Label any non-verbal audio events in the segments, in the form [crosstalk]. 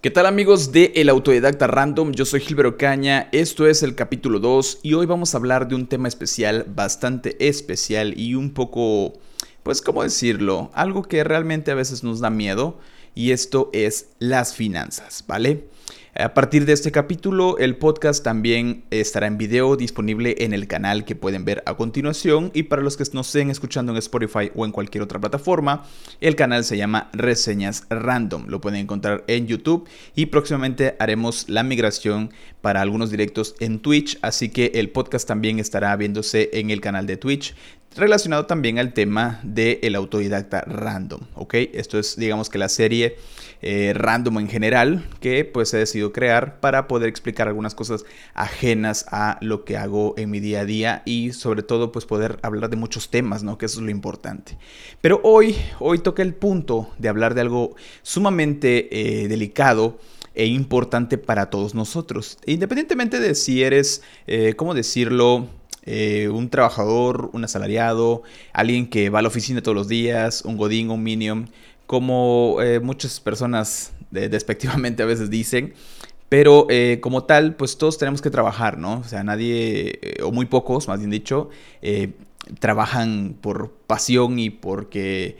¿Qué tal amigos de El Autodidacta Random? Yo soy Gilbert Caña, esto es el capítulo 2 y hoy vamos a hablar de un tema especial, bastante especial y un poco, pues, ¿cómo decirlo? Algo que realmente a veces nos da miedo y esto es las finanzas, ¿vale? A partir de este capítulo, el podcast también estará en video disponible en el canal que pueden ver a continuación. Y para los que nos estén escuchando en Spotify o en cualquier otra plataforma, el canal se llama Reseñas Random. Lo pueden encontrar en YouTube y próximamente haremos la migración para algunos directos en Twitch. Así que el podcast también estará viéndose en el canal de Twitch relacionado también al tema del el autodidacta random, ¿ok? Esto es, digamos que la serie eh, random en general que pues he decidido crear para poder explicar algunas cosas ajenas a lo que hago en mi día a día y sobre todo pues poder hablar de muchos temas, ¿no? Que eso es lo importante. Pero hoy, hoy toca el punto de hablar de algo sumamente eh, delicado e importante para todos nosotros. Independientemente de si eres, eh, ¿cómo decirlo? Un trabajador, un asalariado, alguien que va a la oficina todos los días, un godín, un minion, como eh, muchas personas despectivamente a veces dicen. Pero eh, como tal, pues todos tenemos que trabajar, ¿no? O sea, nadie, o muy pocos, más bien dicho, trabajan por pasión y porque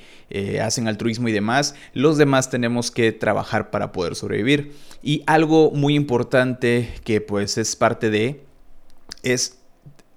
hacen altruismo y demás. Los demás tenemos que trabajar para poder sobrevivir. Y algo muy importante que pues es parte de es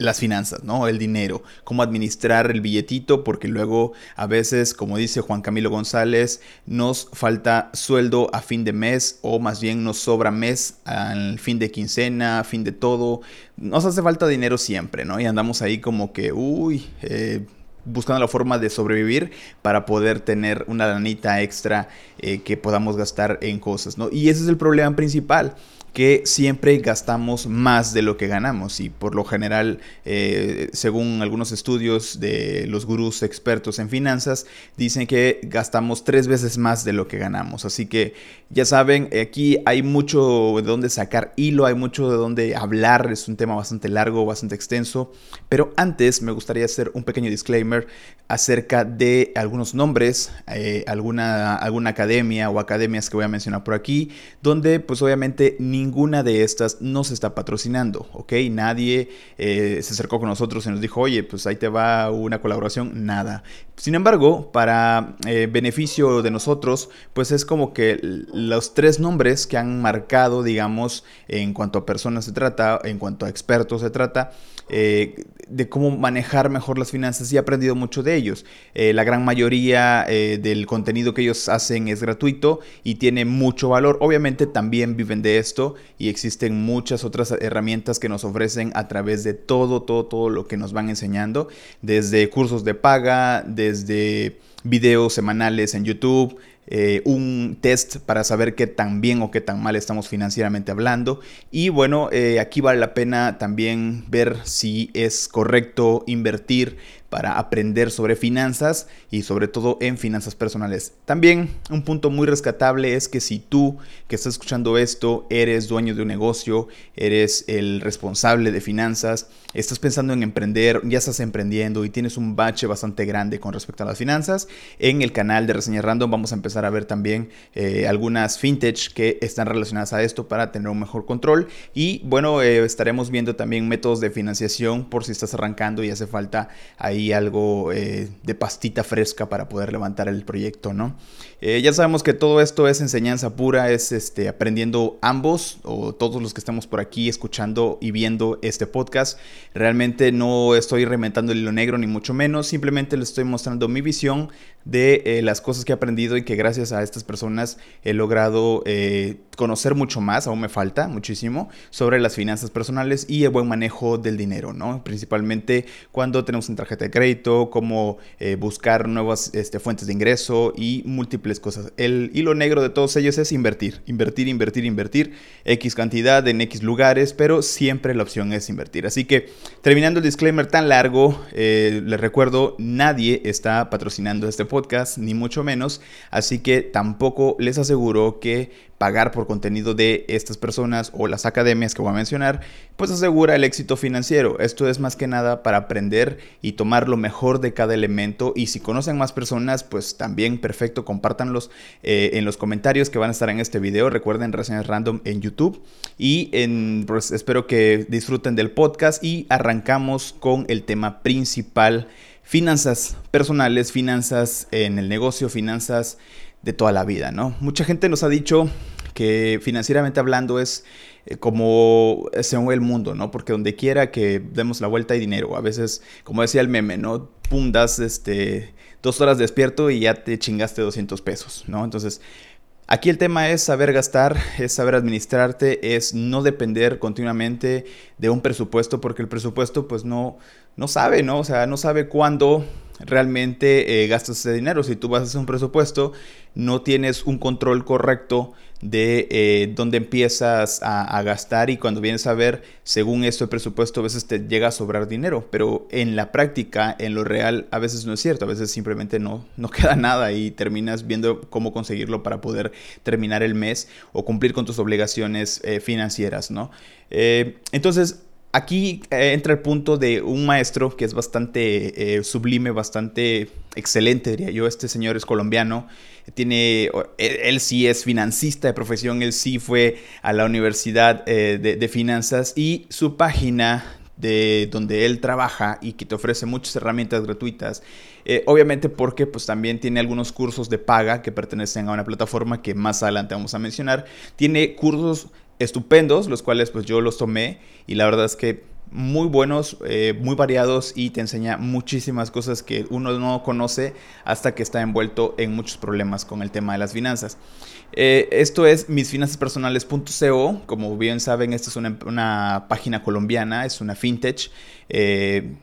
las finanzas, ¿no? El dinero, cómo administrar el billetito, porque luego a veces, como dice Juan Camilo González, nos falta sueldo a fin de mes o más bien nos sobra mes al fin de quincena, fin de todo. Nos hace falta dinero siempre, ¿no? Y andamos ahí como que, uy, eh, buscando la forma de sobrevivir para poder tener una lanita extra eh, que podamos gastar en cosas, ¿no? Y ese es el problema principal que siempre gastamos más de lo que ganamos. Y por lo general, eh, según algunos estudios de los gurús expertos en finanzas, dicen que gastamos tres veces más de lo que ganamos. Así que ya saben, aquí hay mucho de dónde sacar hilo, hay mucho de dónde hablar, es un tema bastante largo, bastante extenso, pero antes me gustaría hacer un pequeño disclaimer acerca de algunos nombres, eh, alguna, alguna academia o academias que voy a mencionar por aquí, donde pues obviamente ni ninguna de estas nos está patrocinando, ¿ok? Nadie eh, se acercó con nosotros y nos dijo, oye, pues ahí te va una colaboración, nada. Sin embargo, para eh, beneficio de nosotros, pues es como que los tres nombres que han marcado, digamos, en cuanto a personas se trata, en cuanto a expertos se trata, eh, de cómo manejar mejor las finanzas y he aprendido mucho de ellos. Eh, la gran mayoría del contenido que ellos hacen es gratuito y tiene mucho valor. Obviamente también viven de esto y existen muchas otras herramientas que nos ofrecen a través de todo, todo, todo lo que nos van enseñando, desde cursos de paga, desde videos semanales en YouTube, eh, un test para saber qué tan bien o qué tan mal estamos financieramente hablando. Y bueno, eh, aquí vale la pena también ver si es correcto invertir para aprender sobre finanzas y sobre todo en finanzas personales. También un punto muy rescatable es que si tú que estás escuchando esto eres dueño de un negocio, eres el responsable de finanzas, estás pensando en emprender, ya estás emprendiendo y tienes un bache bastante grande con respecto a las finanzas, en el canal de Reseñas Random vamos a empezar a ver también eh, algunas fintech que están relacionadas a esto para tener un mejor control y bueno, eh, estaremos viendo también métodos de financiación por si estás arrancando y hace falta ahí algo eh, de pastita fresca para poder levantar el proyecto, ¿no? Ya sabemos que todo esto es enseñanza pura, es este, aprendiendo ambos o todos los que estamos por aquí escuchando y viendo este podcast. Realmente no estoy reinventando el hilo negro ni mucho menos, simplemente les estoy mostrando mi visión de eh, las cosas que he aprendido y que gracias a estas personas he logrado conocer mucho más, aún me falta muchísimo, sobre las finanzas personales y el buen manejo del dinero, ¿no? Principalmente cuando tenemos una tarjeta de crédito, cómo eh, buscar nuevas este, fuentes de ingreso y múltiples cosas. El hilo negro de todos ellos es invertir, invertir, invertir, invertir, X cantidad en X lugares, pero siempre la opción es invertir. Así que terminando el disclaimer tan largo, eh, les recuerdo, nadie está patrocinando este podcast, ni mucho menos, así que tampoco les aseguro que pagar por contenido de estas personas o las academias que voy a mencionar, pues asegura el éxito financiero. Esto es más que nada para aprender y tomar lo mejor de cada elemento y si conocen más personas, pues también perfecto, compártanlos eh, en los comentarios que van a estar en este video. Recuerden reseñas random en YouTube y pues, espero que disfruten del podcast y arrancamos con el tema principal, finanzas personales, finanzas en el negocio, finanzas de toda la vida, ¿no? Mucha gente nos ha dicho que financieramente hablando es eh, como se mueve el mundo, ¿no? Porque donde quiera que demos la vuelta hay dinero. A veces, como decía el meme, ¿no? Pum, das este, dos horas despierto y ya te chingaste 200 pesos, ¿no? Entonces, Aquí el tema es saber gastar, es saber administrarte, es no depender continuamente de un presupuesto, porque el presupuesto pues no, no sabe, ¿no? O sea, no sabe cuándo realmente eh, gastas ese dinero. Si tú vas a hacer un presupuesto, no tienes un control correcto de eh, dónde empiezas a, gastar y cuando vienes a ver, según esto el presupuesto, a veces te llega a sobrar dinero, pero en la práctica, en lo real, a veces no es cierto, a veces simplemente no, no [laughs] queda nada y terminas viendo cómo conseguirlo para poder terminar el mes o cumplir con tus obligaciones eh, financieras, ¿no? entonces, Aquí eh, entra el punto de un maestro que es bastante eh, sublime, bastante excelente, diría yo. Este señor es colombiano, tiene, él, sí es financista de profesión, él sí fue a la universidad eh, de, finanzas y su página de donde él trabaja y que te ofrece muchas herramientas gratuitas. obviamente porque pues también tiene algunos cursos de paga que pertenecen a una plataforma que más adelante vamos a mencionar. Tiene cursos estupendos, los cuales pues yo los tomé y la verdad es que muy buenos, eh, muy variados y te enseña muchísimas cosas que uno no conoce hasta que está envuelto en muchos problemas con el tema de las finanzas. Eh, esto es misfinanzaspersonales.co, como bien saben, esta es una, página colombiana, es una fintech. Eh,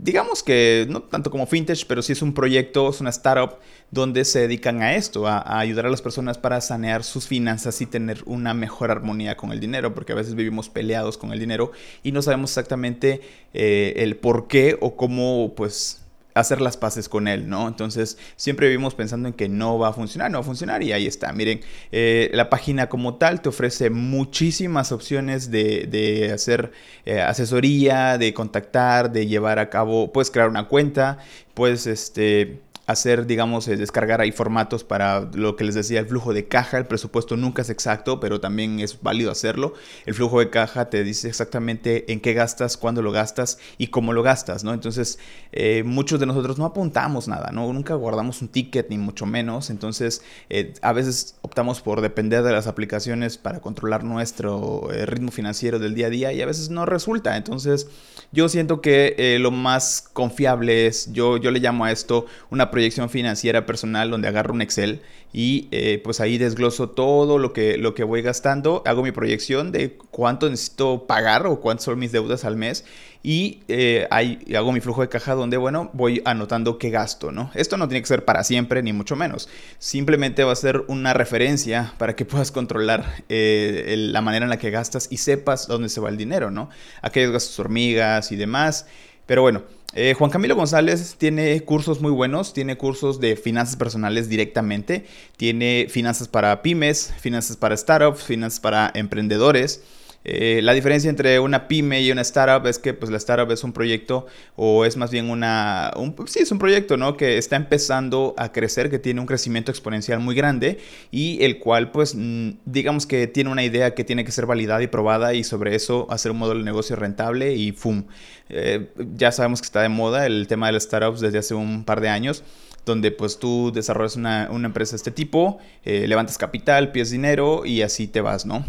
digamos que no tanto como fintech, pero sí es un proyecto, es una startup donde se dedican a esto, a, ayudar a las personas para sanear sus finanzas y tener una mejor armonía con el dinero, porque a veces vivimos peleados con el dinero y no sabemos exactamente el por qué o cómo pues hacer las paces con él, ¿no? Entonces siempre vivimos pensando en que no va a funcionar, no va a funcionar y ahí está. Miren, eh, la página como tal te ofrece muchísimas opciones de, hacer eh, asesoría, de contactar, de llevar a cabo, puedes crear una cuenta, puedes este hacer, digamos, eh, descargar ahí formatos para lo que les decía, el flujo de caja. El presupuesto nunca es exacto, pero también es válido hacerlo. El flujo de caja te dice exactamente en qué gastas, cuándo lo gastas y cómo lo gastas, ¿no? Entonces, eh, muchos de nosotros no apuntamos nada, ¿no? Nunca guardamos un ticket, ni mucho menos. Entonces, eh, a veces optamos por depender de las aplicaciones para controlar nuestro ritmo financiero del día a día y a veces no resulta. Entonces, yo siento que lo más confiable es, yo, yo le llamo a esto una proyección financiera personal donde agarro un Excel y eh, pues ahí desgloso todo lo que, lo que voy gastando, hago mi proyección de cuánto necesito pagar o cuántas son mis deudas al mes y eh, ahí hago mi flujo de caja donde, bueno, voy anotando qué gasto, ¿no? Esto no tiene que ser para siempre, ni mucho menos. Simplemente va a ser una referencia para que [laughs] puedas controlar eh, la manera en la que gastas y sepas dónde se va el dinero, ¿no? Aquellos gastos hormigas y demás. Pero bueno, eh, Juan Camilo González tiene cursos muy buenos, tiene cursos de finanzas personales directamente, tiene finanzas para pymes, finanzas para startups, finanzas para emprendedores. Eh, la diferencia entre una pyme y una startup es que pues, la startup es un proyecto o es más bien una... sí, es un proyecto, ¿no? Que está empezando a crecer, que tiene un crecimiento exponencial muy grande y el cual pues mm, digamos que tiene una idea que tiene que ser validada y probada y sobre eso hacer un modelo de negocio rentable y ¡fum! Eh, ya sabemos que está de moda el tema de las startups desde hace un par de años donde pues tú desarrollas una, empresa de este tipo, eh, levantas capital, pides dinero y así te vas, ¿no?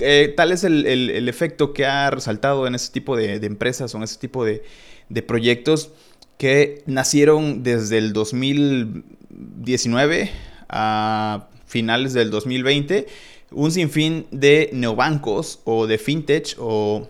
Eh, tal es el, efecto que ha resaltado en ese tipo de, empresas o en ese tipo de, proyectos que nacieron desde el 2019 a finales del 2020, un sinfín de neobancos o de fintech o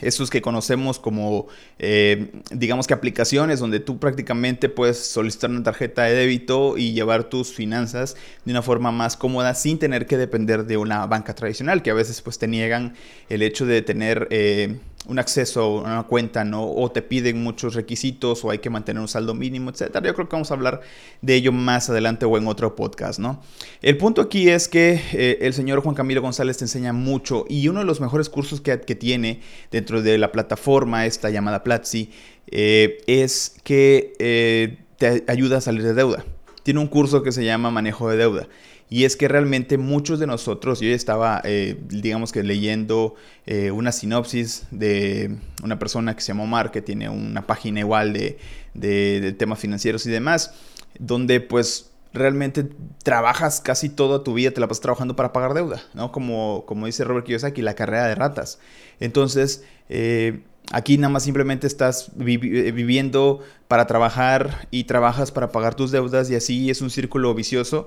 esos que conocemos como, eh, digamos que aplicaciones donde tú prácticamente puedes solicitar una tarjeta de débito y llevar tus finanzas de una forma más cómoda sin tener que depender de una banca tradicional, que a veces pues te niegan el hecho de tener... Eh, un acceso a una cuenta, ¿no? O te piden muchos requisitos o hay que mantener un saldo mínimo, etcétera. Yo creo que vamos a hablar de ello más adelante o en otro podcast, ¿no? El punto aquí es que eh, el señor Juan Camilo González te enseña mucho y uno de los mejores cursos que, tiene dentro de la plataforma, esta llamada Platzi, eh, es que eh, te ayuda a salir de deuda. Tiene un curso que se llama Manejo de Deuda. Y es que realmente muchos de nosotros, yo estaba, eh, digamos que leyendo eh, una sinopsis de una persona que se llama Omar, que tiene una página igual de, de, temas financieros y demás, donde pues realmente trabajas casi toda tu vida, te la pasas trabajando para pagar deuda, ¿no? Como, como dice Robert Kiyosaki, la carrera de ratas. Entonces, eh, aquí nada más simplemente estás viviendo para trabajar y trabajas para pagar tus deudas y así es un círculo vicioso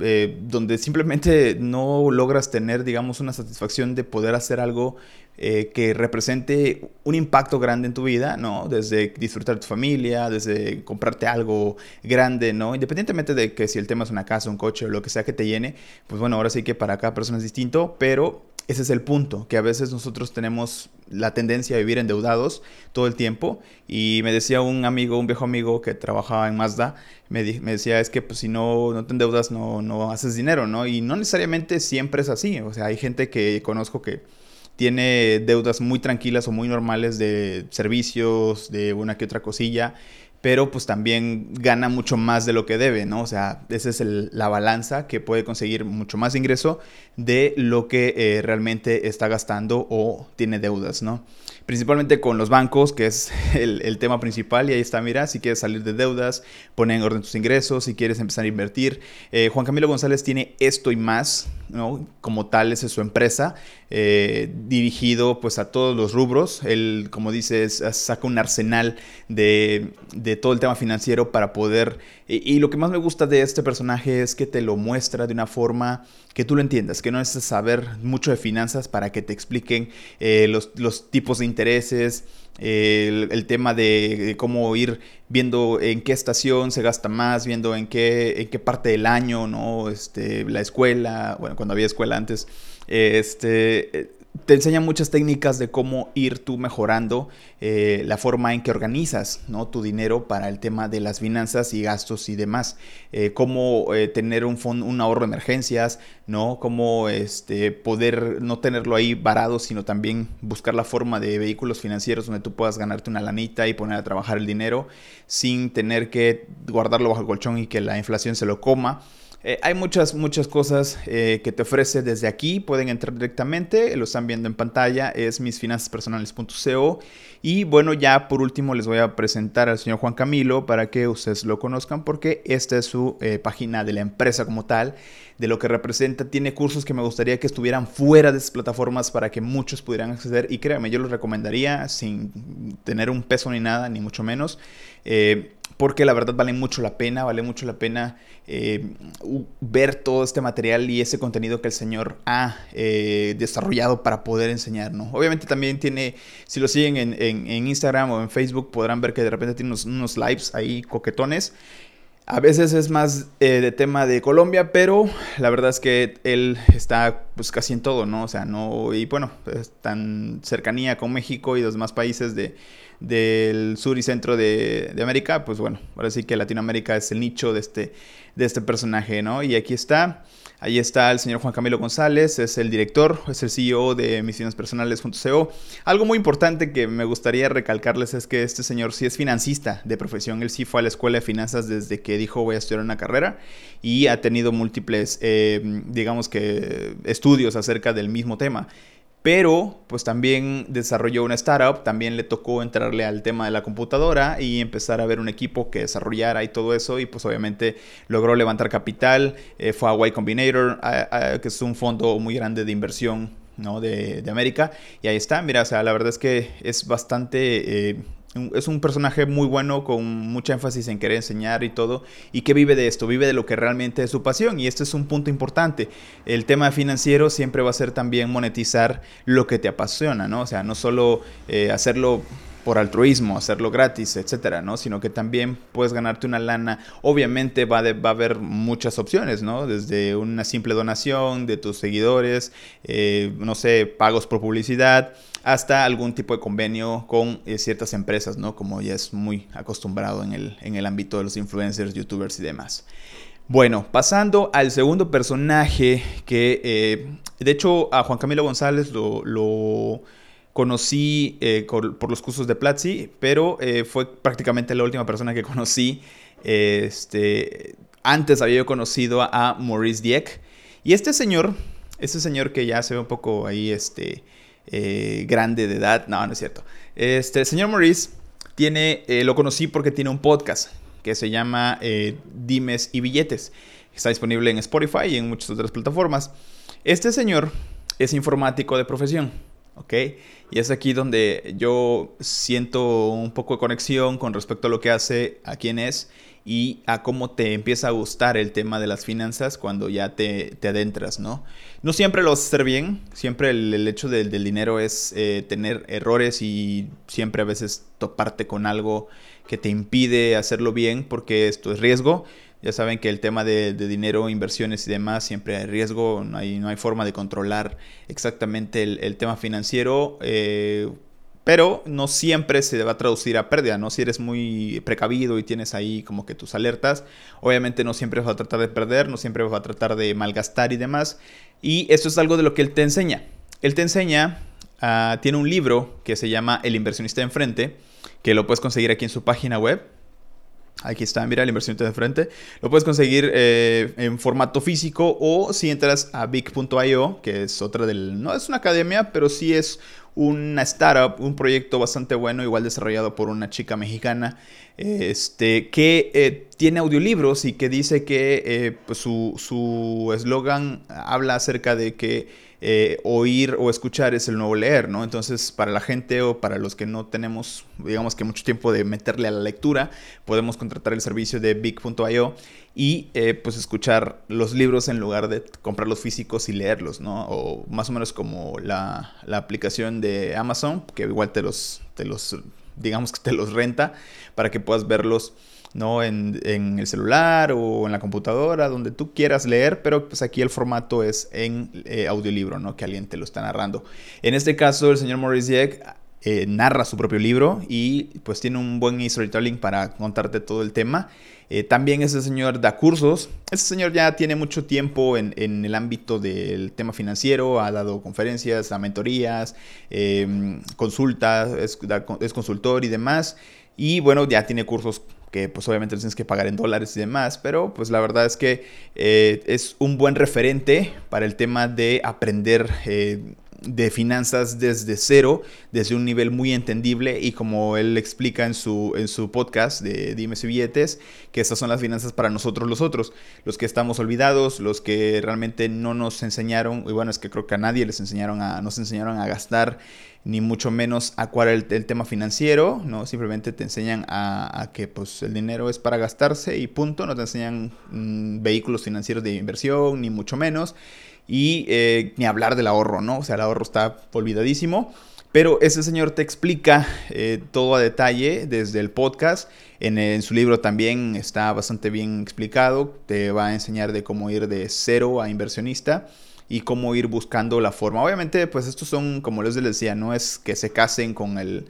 eh, donde simplemente no logras tener, digamos, una satisfacción de poder hacer algo eh, que represente un impacto grande en tu vida, ¿no? Desde disfrutar de tu familia, desde comprarte algo grande, ¿no? Independientemente de que si el tema es una casa, un coche o lo que sea que te llene, pues bueno, ahora sí que para cada persona es distinto, pero ese es el punto, que a veces nosotros tenemos la tendencia a vivir endeudados todo el tiempo. Y me decía un amigo, un viejo amigo que trabajaba en Mazda, me, decía, es que pues, si no, no te endeudas, no, no haces dinero, ¿no? Y no necesariamente siempre es así. O sea, hay gente que conozco que tiene deudas muy tranquilas o muy normales de servicios, de una que otra cosilla, pero pues también gana mucho más de lo que debe, ¿no? O sea, esa es la balanza que puede conseguir mucho más ingreso de lo que eh, realmente está gastando o tiene deudas, ¿no? Principalmente con los bancos, que es [laughs] el, tema principal, y ahí está, mira, si quieres salir de deudas, pone en orden tus ingresos, si quieres empezar a invertir. Eh, Juan Camilo González tiene esto y más, ¿no? Como tal, esa es su empresa, eh, dirigido pues a todos los rubros. Él, como dices, saca un arsenal de, de todo el tema financiero para poder... Y, lo que más me gusta de este personaje es que te lo muestra de una forma que tú lo entiendas, que no necesitas saber mucho de finanzas para que te expliquen eh, los, los, tipos de intereses, el, tema de, cómo ir viendo en qué estación se gasta más, viendo en qué, en qué parte del año, ¿no? Este, la escuela, bueno, cuando había escuela antes, este te enseña muchas técnicas de cómo ir tú mejorando eh, la forma en que organizas ¿no? tu dinero para el tema de las finanzas y gastos y demás. Eh, cómo eh, tener un, fondo, un ahorro de emergencias, ¿no? Cómo este, poder no tenerlo ahí varado, sino también buscar la forma de vehículos financieros donde tú puedas ganarte una lanita y poner a trabajar el dinero sin tener que guardarlo bajo el colchón y que la inflación se lo coma. Eh, hay muchas, muchas cosas eh, que te ofrece desde aquí. Pueden entrar directamente, lo están viendo en pantalla, es misfinanzaspersonales.co. Y bueno, ya por último les voy a presentar al señor Juan Camilo para que ustedes lo conozcan porque esta es su eh, página de la empresa como tal, de lo que representa. Tiene cursos que me gustaría que estuvieran fuera de esas plataformas para que muchos pudieran acceder. Y créanme, yo los recomendaría sin tener un peso ni nada, ni mucho menos porque la verdad vale mucho la pena, vale mucho la pena eh, ver todo este material y ese contenido que el Señor ha eh, desarrollado para poder enseñar, ¿no? Obviamente también tiene, si lo siguen en, Instagram o en Facebook, podrán ver que de repente tiene unos, lives ahí coquetones. A veces es más eh, de tema de Colombia, pero la verdad es que él está pues casi en todo, ¿no? O sea, no, y bueno, es tan cercanía con México y los demás países de, del sur y centro de, América, pues bueno, ahora sí que Latinoamérica es el nicho de este, de este personaje, ¿no? Y aquí está, ahí está el señor Juan Camilo González, es el director, es el CEO de misionespersonales.co. Algo muy importante que me gustaría recalcarles es que este señor sí es financista de profesión, él sí fue a la escuela de finanzas desde que dijo voy a estudiar una carrera y ha tenido múltiples, eh, digamos que, estudios acerca del mismo tema pero pues también desarrolló una startup, también le tocó entrarle al tema de la computadora y empezar a ver un equipo que desarrollara y todo eso y pues obviamente logró levantar capital, eh, fue a Y Combinator, que es un fondo muy grande de inversión ¿no? de, de, América y ahí está, mira, o sea, la verdad es que es bastante... Eh, es un personaje muy bueno con mucha énfasis en querer enseñar y todo y que vive de esto, vive de lo que realmente es su pasión y este es un punto importante. El tema financiero siempre va a ser también monetizar lo que te apasiona, ¿no? O sea, no solo eh, hacerlo por altruismo, hacerlo gratis, etcétera, ¿no? Sino que también puedes ganarte una lana. Obviamente va, va a haber muchas opciones, ¿no? Desde una simple donación de tus seguidores, eh, no sé, pagos por publicidad, hasta algún tipo de convenio con eh, ciertas empresas, ¿no? Como ya es muy acostumbrado en el, en el ámbito de los influencers, youtubers y demás. Bueno, pasando al segundo personaje que, eh, de hecho, a Juan Camilo González lo conocí eh, por los cursos de Platzi, pero fue prácticamente la última persona que conocí. este, antes había yo conocido a, Maurice Dieck. Y este señor, este señor que ya se ve un poco ahí este, eh, grande de edad, no, no es cierto. Este, señor Maurice tiene, lo conocí porque tiene un podcast que se llama Dimes y Billetes. Está disponible en Spotify y en muchas otras plataformas. Este señor es informático de profesión. ¿ok? Y es aquí donde yo siento un poco de conexión con respecto a lo que hace, a quién es y a cómo te empieza a gustar el tema de las finanzas cuando ya te, adentras, ¿no? No siempre lo vas a hacer bien, siempre el, hecho del dinero es eh, tener errores y siempre a veces toparte con algo que te impide hacerlo bien porque esto es riesgo ya saben que el tema de, dinero, inversiones y demás, siempre hay riesgo, no hay, no hay forma de controlar exactamente el, tema financiero, eh, pero no siempre se va a traducir a pérdida, ¿no? Si eres muy precavido y tienes ahí como que tus alertas, obviamente no siempre vas a tratar de perder, no siempre vas a tratar de malgastar y demás. Y esto es algo de lo que él te enseña. Él te enseña, ah, tiene un libro que se llama El inversionista enfrente, que lo puedes conseguir aquí en su página web Aquí está, mira, el inversionista de frente. Lo puedes conseguir eh, en formato físico o si entras a big.io, que es otra del... No es una academia, pero sí es una startup, un proyecto bastante bueno, igual desarrollado por una chica mexicana, este, que eh, tiene audiolibros y que dice que eh, pues su eslogan habla acerca de que eh, oír o escuchar es el nuevo leer, ¿no? Entonces, para la gente o para los que no tenemos, digamos que mucho tiempo de meterle a la lectura, podemos contratar el servicio de big.io y eh, pues escuchar los libros en lugar de comprarlos físicos y leerlos, ¿no? O más o menos como la, la aplicación de Amazon, que igual te los, te los, digamos que te los renta para que puedas verlos ¿no? En, el celular o en la computadora, donde tú quieras leer, pero pues aquí el formato es en eh, audiolibro, ¿no? Que alguien te lo está narrando. En este caso, el señor Maurice Dieck eh, narra su propio libro y pues tiene un buen storytelling para contarte todo el tema. Eh, también ese señor da cursos. Ese señor ya tiene mucho tiempo en, el ámbito del tema financiero, ha dado conferencias, a mentorías, consultas, es, es consultor y demás. Y bueno, ya tiene cursos que pues obviamente tienes que pagar en dólares y demás, pero pues la verdad es que eh, es un buen referente para el tema de aprender eh, de finanzas desde cero, desde un nivel muy entendible y como él explica en su, en su podcast de Dime si billetes, que estas son las finanzas para nosotros los otros, los que estamos olvidados, los que realmente no nos enseñaron, y bueno, es que creo que a nadie les enseñaron a, nos enseñaron a gastar ni mucho menos a cuál el, el tema financiero, ¿no? Simplemente te enseñan a, que pues el dinero es para gastarse y punto, no te enseñan mm, vehículos financieros de inversión, ni mucho menos y eh, ni hablar del ahorro, ¿no? O sea, el ahorro está olvidadísimo. Pero ese señor te explica eh, todo a detalle desde el podcast. En, su libro también está bastante bien explicado. Te va a enseñar de cómo ir de cero a inversionista y cómo ir buscando la forma. Obviamente, pues estos son, como les decía, no es que se casen con el,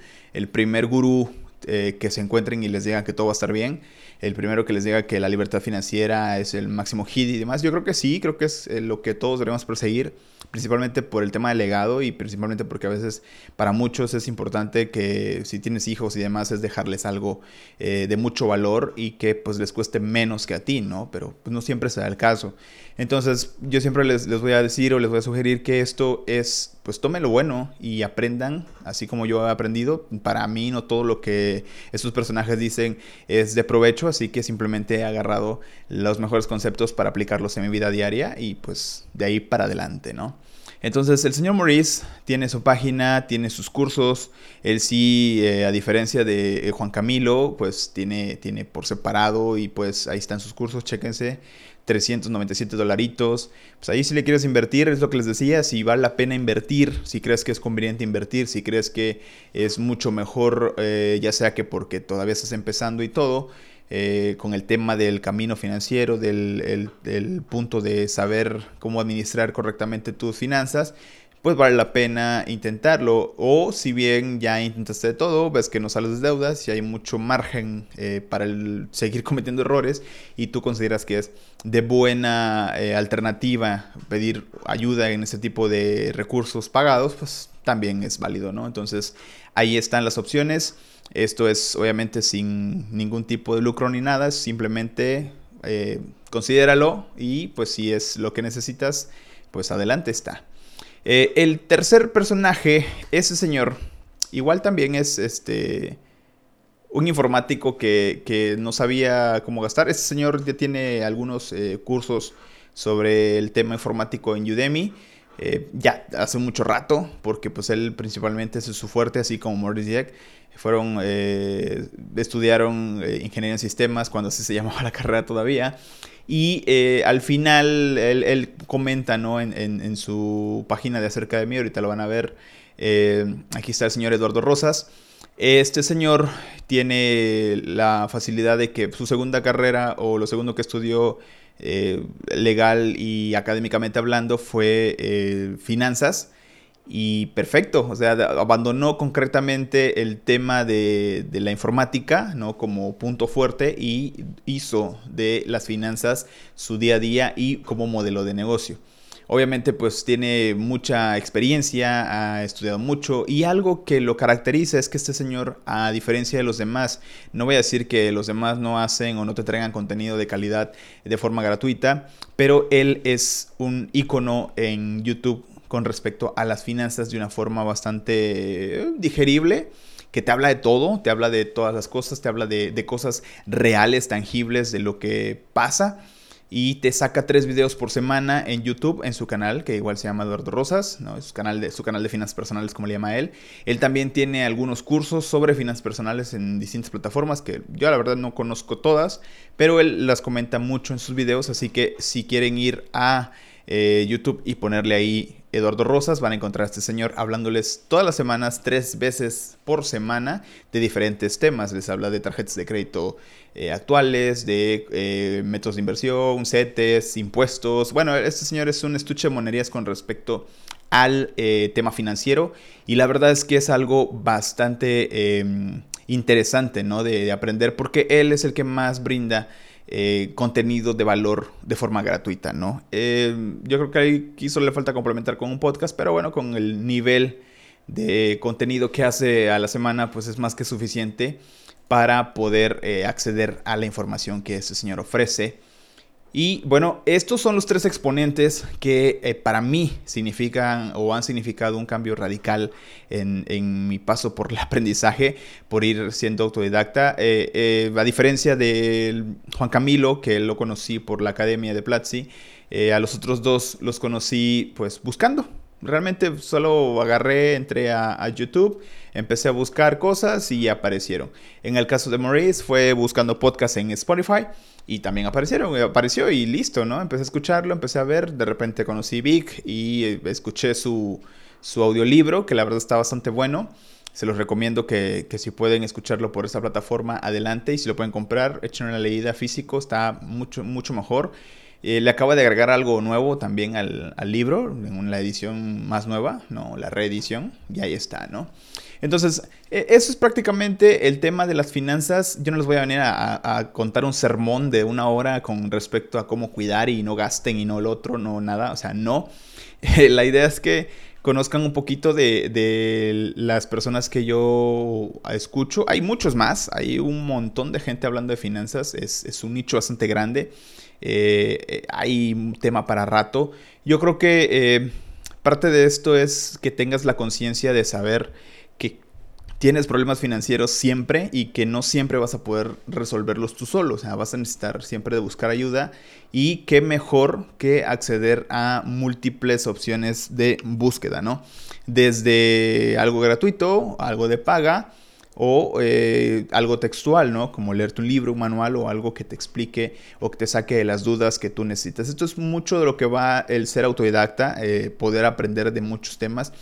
primer gurú eh, que se encuentren y les digan que todo va a estar bien. El primero que les diga que la libertad financiera es el máximo hit y demás. Yo creo que sí, creo que es eh, lo que todos debemos perseguir, principalmente por el tema del legado y principalmente porque a veces para muchos es importante que si tienes hijos y demás es dejarles algo eh, de mucho valor y que pues les cueste menos que a ti, ¿no? Pero pues, no siempre se da el caso. Entonces yo siempre les, les voy a decir o les voy a sugerir que esto es pues tomen lo bueno y aprendan, así como yo he aprendido. Para mí no todo lo que estos personajes dicen es de provecho, así que simplemente he agarrado los mejores conceptos para aplicarlos en mi vida diaria y pues de ahí para adelante, ¿no? Entonces el señor Maurice tiene su página, tiene sus cursos, él sí, eh, a diferencia de eh, Juan Camilo, pues tiene, tiene por separado y pues ahí están sus cursos, chéquense. 397 dolaritos. Pues ahí si le quieres invertir, es lo que les decía, si vale la pena invertir, si crees que es conveniente invertir, si crees que es mucho mejor, eh, ya sea que porque todavía estás empezando y todo, eh, con el tema del camino financiero, del, punto de saber cómo administrar correctamente tus finanzas, pues vale la pena intentarlo. O si bien ya intentaste todo, ves que no sales de deudas y hay mucho margen eh, para seguir [laughs] cometiendo errores y tú consideras que es de buena eh, alternativa pedir ayuda en ese tipo de recursos pagados, pues también es válido, ¿no? Entonces ahí están las opciones. Esto es obviamente sin ningún tipo de lucro ni nada, simplemente eh, considéralo y pues si es lo que necesitas, pues adelante está. Eh, el tercer personaje, ese señor, igual también es este un informático que, no sabía cómo gastar. Ese señor ya tiene algunos eh, cursos sobre el tema informático en Udemy. Eh, ya hace mucho rato, porque pues él principalmente es su fuerte, así como Maurice Jack. Fueron, estudiaron ingeniería en sistemas cuando así se [laughs] llamaba la carrera todavía. Y eh, al final él, comenta ¿no? en, su página de acerca de mí, ahorita lo van a ver. Eh, aquí está el señor Eduardo Rosas. Este señor tiene la facilidad de que su segunda carrera o lo segundo que estudió eh, legal y académicamente hablando fue finanzas. Y perfecto, o sea, abandonó concretamente el tema de, la informática, ¿no? Como punto fuerte y hizo de las finanzas su día a día y como modelo de negocio. Obviamente pues tiene mucha experiencia, ha estudiado mucho y algo que lo caracteriza es que este señor, a diferencia de los demás, no voy a decir que los demás no hacen o no te traigan contenido de calidad de forma gratuita, pero él es un icono en YouTube con respecto a las finanzas de una forma bastante eh, digerible que te habla de todo, te habla de todas las cosas, te habla de, cosas reales, tangibles, de lo que pasa. Y te saca tres videos por semana en YouTube, en su canal, que igual se llama Eduardo Rosas, ¿no? su canal, su canal de finanzas personales, como le llama él. Él también tiene algunos cursos sobre finanzas personales en distintas plataformas, que yo la verdad no conozco todas, pero él las comenta mucho en sus videos, así que si quieren ir a eh, YouTube y ponerle ahí Eduardo Rosas, van a encontrar a este señor hablándoles todas las semanas, tres veces por semana, de diferentes temas. Les habla de tarjetas de crédito eh, actuales, de eh, métodos de inversión, CETES, impuestos. Bueno, este señor es un estuche de monerías con respecto al tema financiero y la verdad es que es algo bastante em, interesante ¿no? de aprender porque él es el que más brinda eh, contenido de valor de forma gratuita, ¿no? Eh, yo creo que ahí quiso le falta complementar con un podcast, pero bueno, con el nivel de contenido que hace a la semana, pues es más que suficiente para poder eh, acceder a la información que ese señor ofrece. Y bueno, estos son los tres exponentes que eh, para mí significan o han significado un cambio radical en, mi paso por el [laughs] aprendizaje, por ir siendo autodidacta. Eh, eh, a diferencia de Juan Camilo, que lo conocí por la Academia de Platzi, a los otros dos los conocí pues buscando. Realmente solo agarré, entré a, YouTube, empecé a buscar cosas y aparecieron. En el caso de Maurice fue buscando podcasts en Spotify y también aparecieron, apareció y listo, ¿no? Empecé a escucharlo, empecé a ver, de repente conocí Vic y eh, escuché su, su audiolibro, que la verdad está bastante bueno. Se los recomiendo que, que, si pueden escucharlo por esa plataforma, adelante. Y si lo pueden comprar, echen una leída físico, está mucho, mucho mejor. Eh, le acaba de agregar algo nuevo también al, libro, en la edición más nueva, no, la reedición, y ahí está, ¿no? Entonces, e, eso es prácticamente el tema de las finanzas. Yo no les voy a venir a, contar un sermón de una hora con respecto a cómo cuidar y no gasten y no el otro, no nada. O sea, no. [laughs] La idea es que conozcan un poquito de, las personas que yo escucho. Hay muchos más, hay un montón de gente hablando de finanzas, es, un nicho bastante grande. Eh, eh, hay un tema para rato. Yo creo que eh, parte de esto es que tengas la conciencia de saber tienes problemas financieros siempre y que no siempre vas a poder resolverlos tú solo. O sea, vas a necesitar siempre de buscar ayuda y qué mejor que acceder a múltiples opciones de búsqueda, ¿no? Desde algo gratuito, algo de paga o eh, algo textual, ¿no? Como leerte un libro, un manual o algo que te explique o que te saque de las dudas que tú necesitas. Esto es mucho de lo que va el ser autodidacta, eh, poder aprender de muchos temas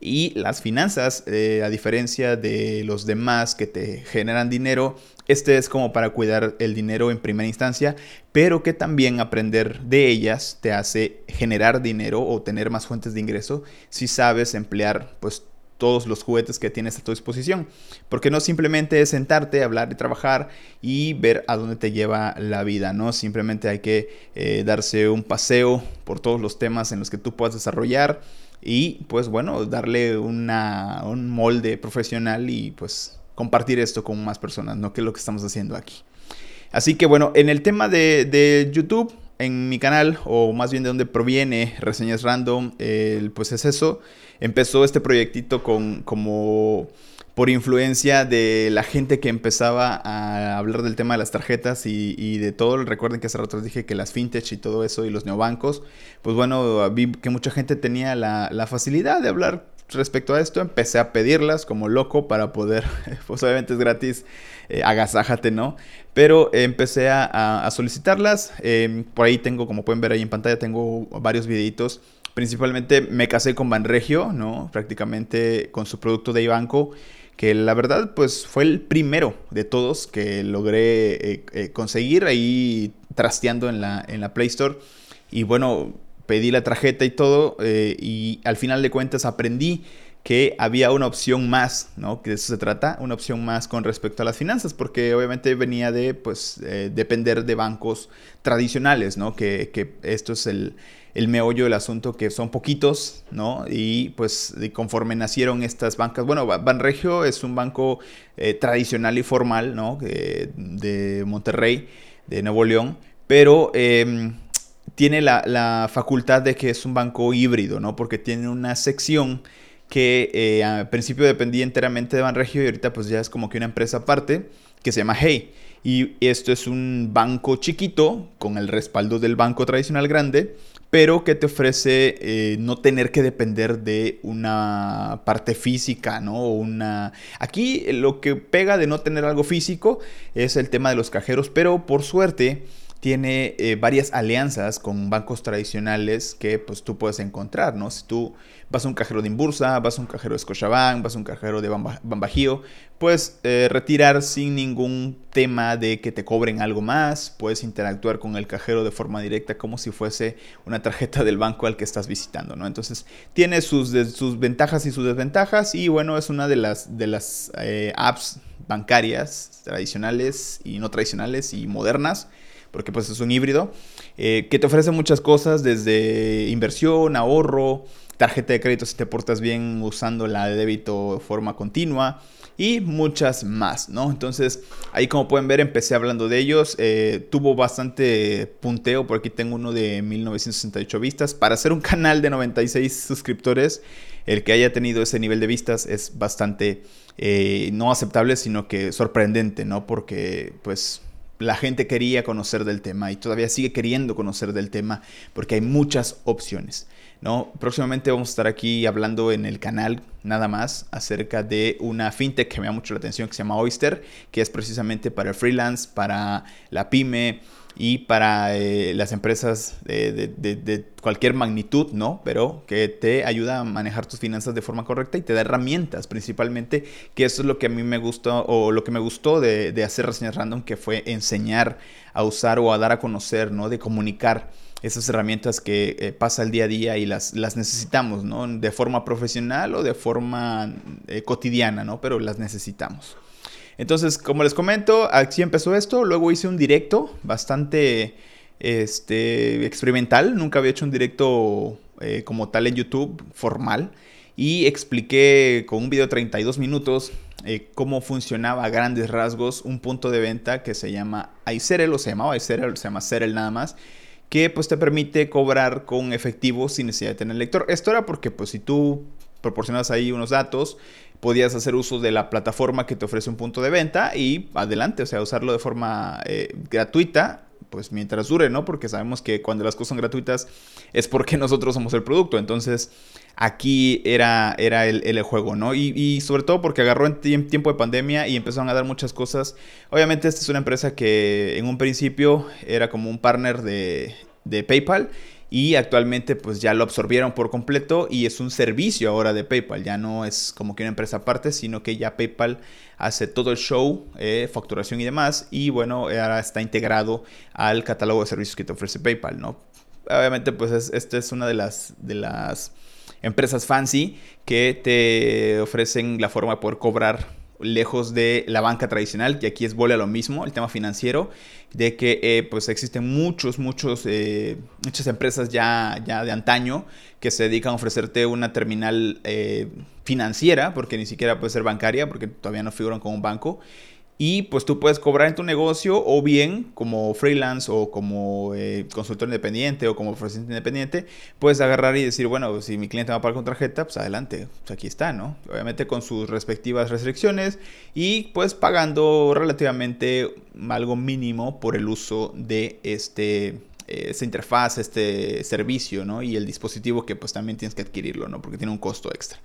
y las finanzas, eh, a diferencia de los demás que te generan dinero, este es como para cuidar el dinero en primera instancia, pero que también aprender de ellas te hace generar dinero o tener más fuentes de ingreso si sabes emplear pues todos los juguetes que tienes a tu disposición. Porque no simplemente es sentarte, hablar y trabajar y ver a dónde te lleva la vida, ¿no? Simplemente hay que eh, darse un paseo por todos los temas en los que tú puedas desarrollar y pues bueno, darle una, un molde profesional y pues compartir esto con más personas, ¿no? Que es lo que estamos haciendo aquí. Así que bueno, en el tema de, YouTube, en mi canal, o más bien de donde proviene Reseñas Random, pues es eso. Empezó este proyectito con como por influencia de la gente que empezaba a hablar del tema de las tarjetas y, de todo. Recuerden que hace rato les dije que las fintech y todo eso y los neobancos, pues bueno, vi que mucha gente tenía la, facilidad de hablar respecto a esto. Empecé a pedirlas como loco para poder, [laughs] pues obviamente es gratis, eh, agasájate, ¿no? Pero empecé a, solicitarlas. Em, por ahí tengo, como pueden ver ahí en pantalla, tengo varios videitos. Principalmente me casé con Banregio, ¿no? Prácticamente con su producto de Ibanco que la verdad pues fue el primero de todos que logré eh, eh, conseguir ahí trasteando en la, en la Play Store. Y bueno, pedí la tarjeta y todo eh, y al final de cuentas aprendí que había una opción más, ¿no? Que de eso se trata, una opción más con respecto a las finanzas, porque obviamente venía de, pues, depender de bancos tradicionales, ¿no? Que, que esto es el, el meollo del asunto, que son poquitos, ¿no? Y pues conforme nacieron estas bancas, bueno, Banregio es un banco eh, tradicional y formal, ¿no? de Monterrey, de Nuevo León, pero em, tiene la, facultad de que es un banco híbrido, ¿no? Porque tiene una sección que eh, al principio dependía enteramente de Banregio y ahorita pues ya es como que una empresa aparte que se llama Hey. Y esto es un banco chiquito con el respaldo del banco tradicional grande pero que te ofrece eh, no tener que depender de una parte física, ¿no? Una... Aquí lo que pega de no tener algo físico es el tema de los cajeros, pero por suerte tiene eh, varias alianzas con bancos tradicionales que pues tú puedes encontrar, ¿no? Si tú vas a un cajero de Imbursa, vas a un cajero de Scotiabank, vas a un cajero de Bambajío, puedes eh, retirar sin ningún tema de que te cobren algo más, puedes interactuar con el cajero de forma directa como si fuese una tarjeta del banco al que estás visitando, ¿no? Entonces tiene sus, sus ventajas y sus desventajas y bueno, es una de las, de las eh, apps bancarias tradicionales y no tradicionales y modernas porque pues es un híbrido, eh, que te ofrece muchas cosas desde inversión, ahorro, tarjeta de crédito si te portas bien usando la de débito de forma continua y muchas más, ¿no? Entonces, ahí como pueden ver, empecé hablando de ellos. Eh, tuvo bastante punteo, por aquí tengo uno de 1968 vistas. Para hacer un canal de 96 suscriptores, el que haya tenido ese nivel de vistas es bastante eh, no aceptable, sino que sorprendente, ¿no? Porque, pues, la gente quería conocer del tema y todavía sigue queriendo conocer del tema porque hay muchas opciones. ¿No? Próximamente vamos a estar aquí hablando en el canal nada más acerca de una fintech que me da mucho la atención que se llama Oyster, que es precisamente para el freelance, para la pyme, y para eh, las empresas de, cualquier magnitud, ¿no? Pero que te ayuda a manejar tus finanzas de forma correcta y te da herramientas principalmente, que eso es lo que a mí me gustó o lo que me gustó de, hacer reseñas random, que fue enseñar a usar o a dar a conocer, ¿no? De comunicar esas herramientas que eh, pasa el día a día y las, las necesitamos, ¿no? De forma profesional o de forma eh, cotidiana, ¿no? Pero las necesitamos. Entonces, como les comento, así empezó esto. Luego hice un directo bastante este, experimental. Nunca había hecho un directo eh, como tal en YouTube, formal. Y expliqué con un video de 32 minutos cómo funcionaba a grandes rasgos un punto de venta que se llama iCerel, o se llamaba iCerel, se llama Cerel nada más que pues te permite cobrar con efectivo sin necesidad de tener lector. Esto era porque pues si tú proporcionas ahí unos datos, podías hacer uso de la plataforma que te ofrece un punto de venta y adelante, o sea, usarlo de forma eh, gratuita pues mientras dure, ¿no? Porque sabemos que cuando las cosas son gratuitas es porque [laughs] nosotros somos el producto. Entonces, aquí era, era el, juego, ¿no? Y, sobre todo porque agarró en tiempo de pandemia y empezaron a dar muchas cosas. Obviamente, esta es una empresa que en un principio era como un partner de, de PayPal y actualmente pues ya lo absorbieron por completo y es un servicio ahora de PayPal, ya no es como que una empresa aparte, sino que ya PayPal hace todo el show, eh, facturación y demás y bueno, ahora está integrado al catálogo de servicios que te ofrece PayPal, ¿no? Obviamente pues esta es una de las, de las empresas fancy que te ofrecen la forma de poder cobrar lejos de la banca tradicional, que aquí es vuelve a lo mismo, el tema financiero, de que eh, pues existen muchos, muchos, eh, muchas empresas ya, ya de antaño que se dedican a ofrecerte una terminal eh, financiera, porque ni siquiera puede ser bancaria, porque todavía no figuran como un banco, y pues tú puedes cobrar en tu negocio o bien como freelance o como eh, consultor independiente o como profesional independiente, puedes agarrar y decir, bueno, si mi cliente va a pagar con tarjeta, pues adelante, pues aquí está, ¿no? Obviamente con sus respectivas restricciones y pues pagando relativamente algo mínimo por el uso de este esta interfaz, este servicio, ¿no? Y el dispositivo que pues también tienes que adquirirlo, ¿no? Porque tiene un costo extra.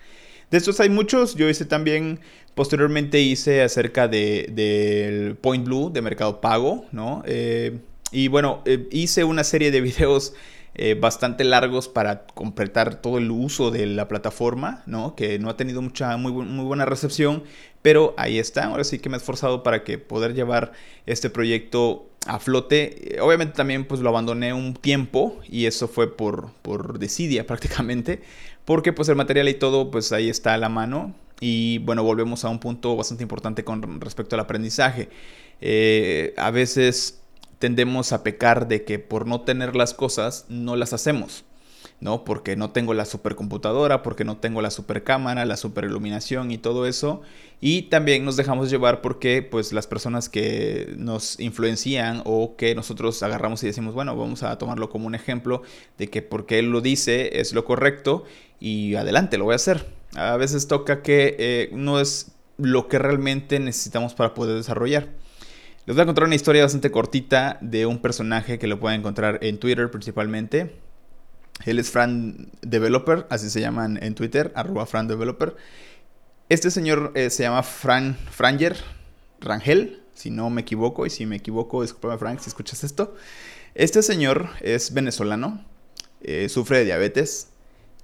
De estos hay muchos. Yo hice también, posteriormente hice acerca del de, Point Blue de Mercado Pago, ¿no? Eh, y bueno, eh, hice una serie de [laughs] videos eh, bastante largos para completar todo el uso de la plataforma, ¿no? Que no ha tenido mucha, muy, muy buena recepción, pero ahí está. Ahora sí que me he esforzado para que poder llevar este proyecto a flote. Obviamente también pues lo abandoné un tiempo y eso fue por, por desidia prácticamente, porque pues el material y todo pues ahí está a la mano y bueno volvemos a un punto bastante importante con respecto al aprendizaje. Eh, a veces tendemos a pecar de que por no tener las cosas no las hacemos. ¿No? Porque no tengo la supercomputadora, porque no tengo la supercámara, la superiluminación y todo eso. Y también nos dejamos llevar porque pues las personas que nos influencian o que nosotros agarramos y decimos, bueno, vamos a tomarlo como un ejemplo de que porque él lo dice es lo correcto y adelante, lo voy a hacer. A veces toca que eh, no es lo que realmente necesitamos para poder desarrollar. Les voy a contar una historia bastante cortita de un personaje que lo pueden encontrar en Twitter principalmente. Él es Fran Developer, así se llaman en Twitter, arroba Fran Developer. Este señor eh, se llama Fran Franger Rangel, si no me equivoco, y si me equivoco, discúlpame Frank si escuchas esto. Este señor es venezolano, eh, sufre de diabetes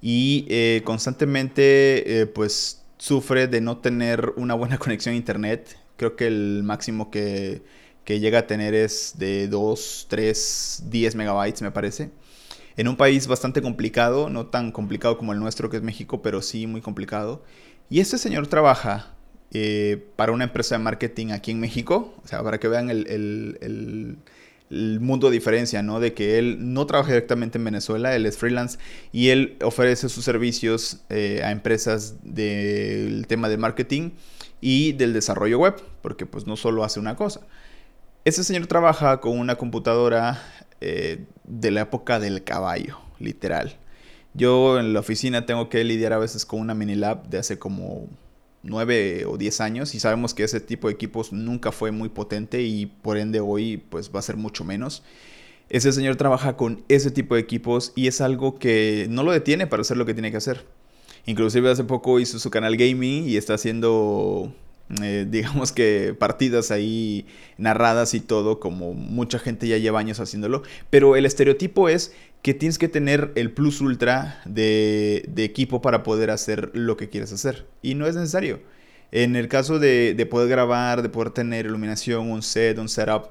y eh, constantemente pues sufre de no tener una buena [laughs] conexión a internet. Creo que el máximo que, que llega a tener es de 2, 3, 10 megabytes me parece en un país bastante complicado, no tan complicado como el nuestro que es México, pero sí muy complicado. Y este señor trabaja eh, para una empresa de marketing aquí en México, o sea, para que vean el, mundo de diferencia, ¿no? De que él no trabaja directamente en Venezuela, él es freelance y él ofrece sus servicios eh, a empresas del tema de marketing y del desarrollo web, porque pues no solo hace una cosa. Este señor trabaja con una computadora eh, de la época del caballo, literal. Yo en la oficina tengo que lidiar a veces con una mini lab de hace como 9 o 10 años y sabemos que ese tipo de equipos nunca fue muy potente y por ende hoy pues va a ser mucho menos. Ese señor trabaja con ese tipo de equipos y es algo que no lo detiene para hacer lo que tiene que hacer. Inclusive hace poco hizo su canal gaming y está haciendo eh, digamos que partidas ahí narradas y todo, como mucha gente ya lleva años haciéndolo, pero el estereotipo es que tienes que tener el plus ultra de, equipo para poder hacer lo que quieres hacer, y no es necesario. En el caso de, poder grabar, de poder tener iluminación, un set, un setup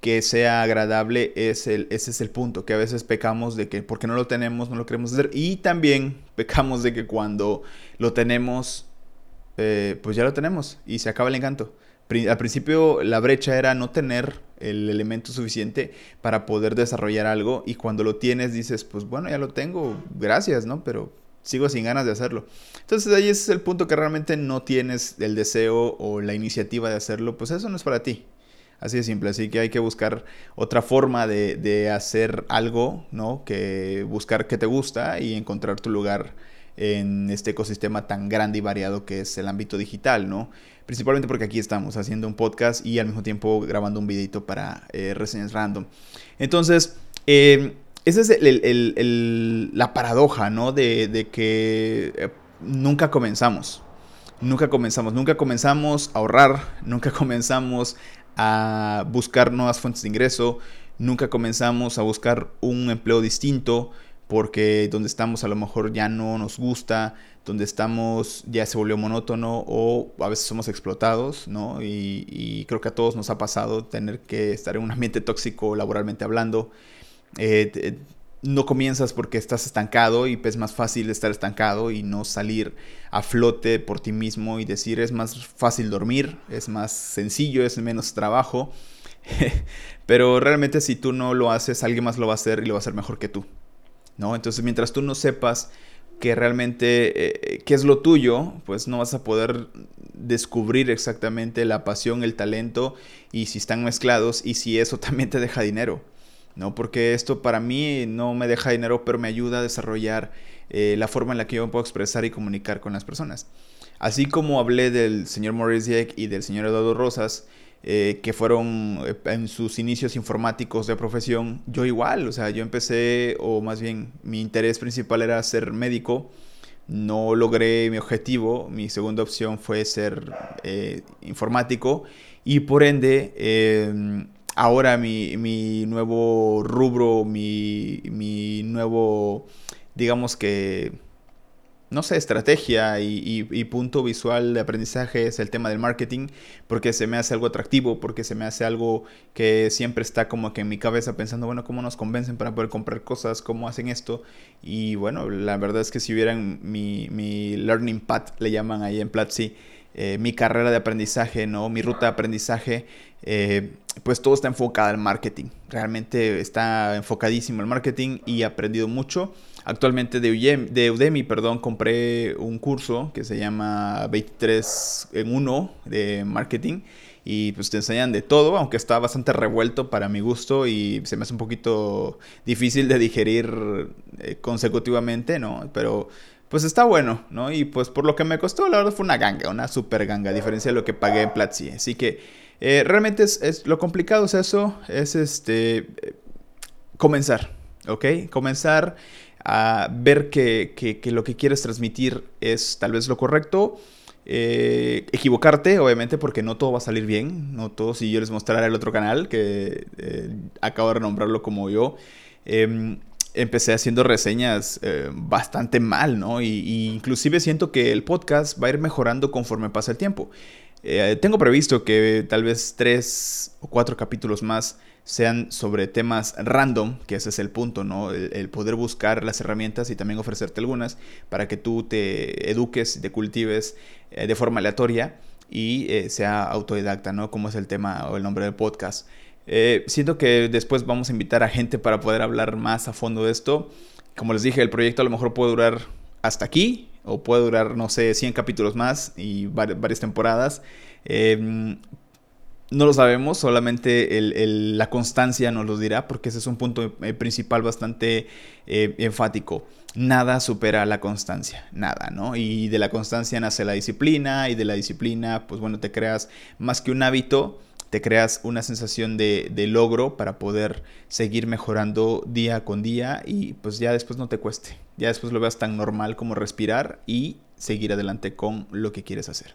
que sea agradable, es el, ese es el punto, que a veces pecamos de que porque no lo tenemos, no lo queremos hacer, y también pecamos de que cuando lo tenemos eh, pues ya lo tenemos y se acaba el encanto. Al principio la brecha era no tener el elemento suficiente para poder desarrollar algo y cuando lo tienes dices, pues bueno, ya lo tengo, gracias, ¿no? Pero sigo sin ganas de hacerlo. Entonces ahí es el punto que realmente no tienes el deseo o la iniciativa de hacerlo, pues eso no es para ti. Así de simple, así que hay que buscar otra forma de, de hacer algo, ¿no? Que buscar que te gusta y encontrar tu lugar en este ecosistema tan grande y variado que es el ámbito digital, ¿no? Principalmente porque aquí estamos haciendo un podcast y al mismo tiempo grabando un videito para eh, reseñas random. Entonces, eh, esa es la paradoja, ¿no? De, que eh, nunca comenzamos. Nunca comenzamos, nunca comenzamos a ahorrar, nunca [laughs] comenzamos a buscar nuevas fuentes de ingreso, nunca comenzamos a buscar un empleo distinto porque donde estamos a lo mejor ya no nos gusta, donde estamos ya se volvió monótono o a veces somos explotados, ¿no? Y, creo que a todos nos ha pasado tener que estar en un ambiente tóxico laboralmente hablando. Eh, no comienzas porque estás estancado y es más fácil estar estancado y no salir a flote por ti mismo y decir es más fácil dormir, es más sencillo, es menos trabajo. [laughs] Pero realmente si tú no lo haces, alguien más lo va a hacer y lo va a hacer mejor que tú. ¿No? Entonces mientras tú no sepas que realmente eh, qué es lo tuyo, pues no vas a poder descubrir exactamente la pasión, el talento y si están mezclados y si eso [laughs] también te deja dinero. ¿no? Porque esto para mí no me deja dinero, pero me ayuda a desarrollar eh, la forma en la que yo me puedo expresar y comunicar con las personas. Así como hablé del señor Maurice Dieck y del señor Eduardo Rosas, eh, que fueron eh, en sus inicios informáticos de profesión, yo igual, o sea, yo empecé, o más bien mi interés principal era ser médico, no logré mi objetivo, mi segunda opción fue ser informático y por ende em, ahora mi, mi nuevo rubro, mi, mi, nuevo, digamos que, no sé, estrategia y, y, punto visual de aprendizaje es el tema del marketing, porque se me hace algo atractivo, porque se me hace algo que siempre está como que en mi cabeza pensando, bueno, ¿cómo nos convencen para poder comprar cosas? ¿Cómo hacen esto? Y bueno, la verdad es que si hubieran mi, learning path, le llaman ahí en Platzi, eh, mi carrera de aprendizaje, ¿no? Mi ruta de aprendizaje, eh, pues todo está enfocado al marketing. Realmente está enfocadísimo el marketing y he aprendido mucho. Actualmente de Udemy, de Udemy, perdón, compré un curso que se llama 23 en 1 de marketing y pues te enseñan de todo, aunque está bastante revuelto para mi gusto y se me hace un poquito difícil de digerir eh, consecutivamente, ¿no? Pero pues está bueno, ¿no? Y pues por lo que me costó, la verdad fue una ganga, una super ganga, a diferencia de lo que pagué en Platzi. Así que eh, realmente es, lo complicado es eso, es este comenzar, ¿ok? Comenzar a ver que, lo que quieres transmitir es tal vez lo correcto. Eh, equivocarte, obviamente, porque no todo va a salir bien. No todo, si yo les mostrara el otro canal, que eh, acabo de renombrarlo como yo. Em, empecé haciendo reseñas eh, bastante mal, ¿no? Y, inclusive siento que el podcast va a ir mejorando conforme pasa el tiempo. Tengo previsto que tal vez tres o cuatro capítulos más sean sobre temas random, que ese es el punto, ¿no? El, poder buscar las herramientas y también ofrecerte algunas para que tú te eduques, te cultives eh, de forma aleatoria y sea autodidacta, ¿no? Como es el tema o el nombre del podcast. Eh, siento que después vamos a invitar a gente para poder hablar más a fondo de esto. Como les dije, el proyecto a lo mejor puede durar hasta aquí o puede durar, no sé, 100 capítulos más y varias temporadas. Em, no lo sabemos, solamente la constancia nos lo dirá, porque ese es un punto eh, principal bastante eh, enfático. Nada supera la constancia, nada, ¿no? Y de la constancia nace la disciplina, y de la disciplina, pues bueno, te creas más que un hábito, te creas una sensación de, logro para poder seguir mejorando día con día y pues ya después no te cueste, ya después lo veas tan normal como respirar y seguir adelante con lo que quieres hacer.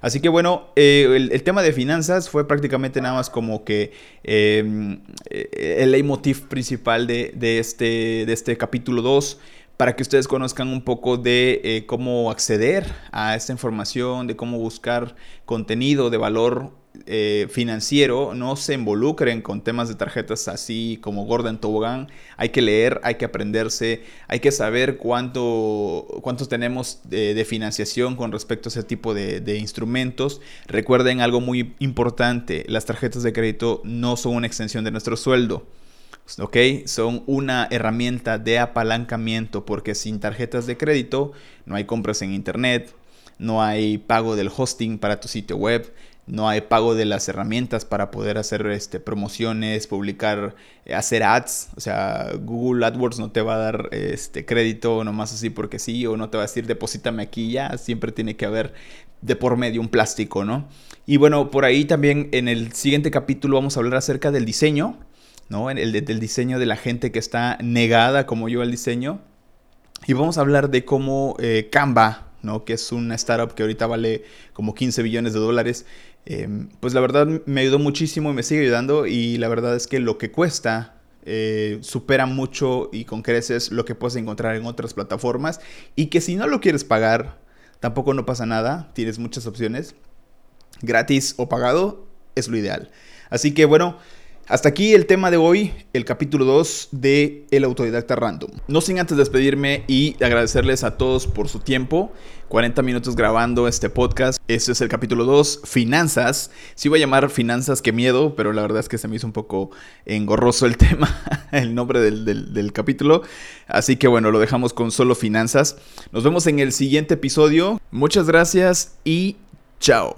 Así que bueno, eh, el, tema de finanzas fue prácticamente nada más como que em, eh, el leitmotiv principal de, este, de este capítulo 2 para que ustedes conozcan un poco de eh, cómo acceder a esta información, de cómo buscar contenido de valor eh, financiero, no se involucren con temas de tarjetas así como Gordon Tobogán. Hay que leer, hay que aprenderse, hay que saber cuánto, tenemos de, financiación con respecto a ese tipo de, de instrumentos. Recuerden algo muy importante, las tarjetas de crédito no son una extensión de nuestro sueldo. ¿ok? Son una herramienta de apalancamiento porque sin tarjetas de crédito no hay compras en internet, no hay pago del hosting para tu sitio web, no hay pago de las herramientas para poder hacer este, promociones, publicar, eh, hacer ads. O sea, Google AdWords no te va a dar este, crédito nomás así porque sí, o no te va a decir deposítame aquí ya. Siempre tiene que haber de por medio un plástico, ¿no? Y bueno, por ahí también en el siguiente capítulo vamos a hablar acerca del diseño, ¿no? El, del diseño de la gente que está negada como yo al diseño. Y vamos a hablar de cómo eh, Canva, ¿no? Que es una startup que ahorita vale como 15 billones de dólares. Em, pues la verdad me ayudó muchísimo y me sigue ayudando. Y la verdad es que lo que cuesta eh, supera mucho y con creces lo que puedes encontrar en otras plataformas. Y que si no lo quieres pagar, tampoco no pasa nada. Tienes muchas opciones. Gratis o pagado es lo ideal. Así que bueno. Hasta aquí el tema de hoy, el capítulo 2 de El Autodidacta Random. No sin antes despedirme y agradecerles a todos por su tiempo. 40 minutos grabando este podcast. Este es el capítulo 2, finanzas. Sí voy a llamar finanzas que miedo, pero la verdad es que se me hizo un poco engorroso el [laughs] tema, el nombre del, del capítulo. Así que bueno, lo dejamos con solo finanzas. Nos vemos en el siguiente episodio. Muchas gracias y chao.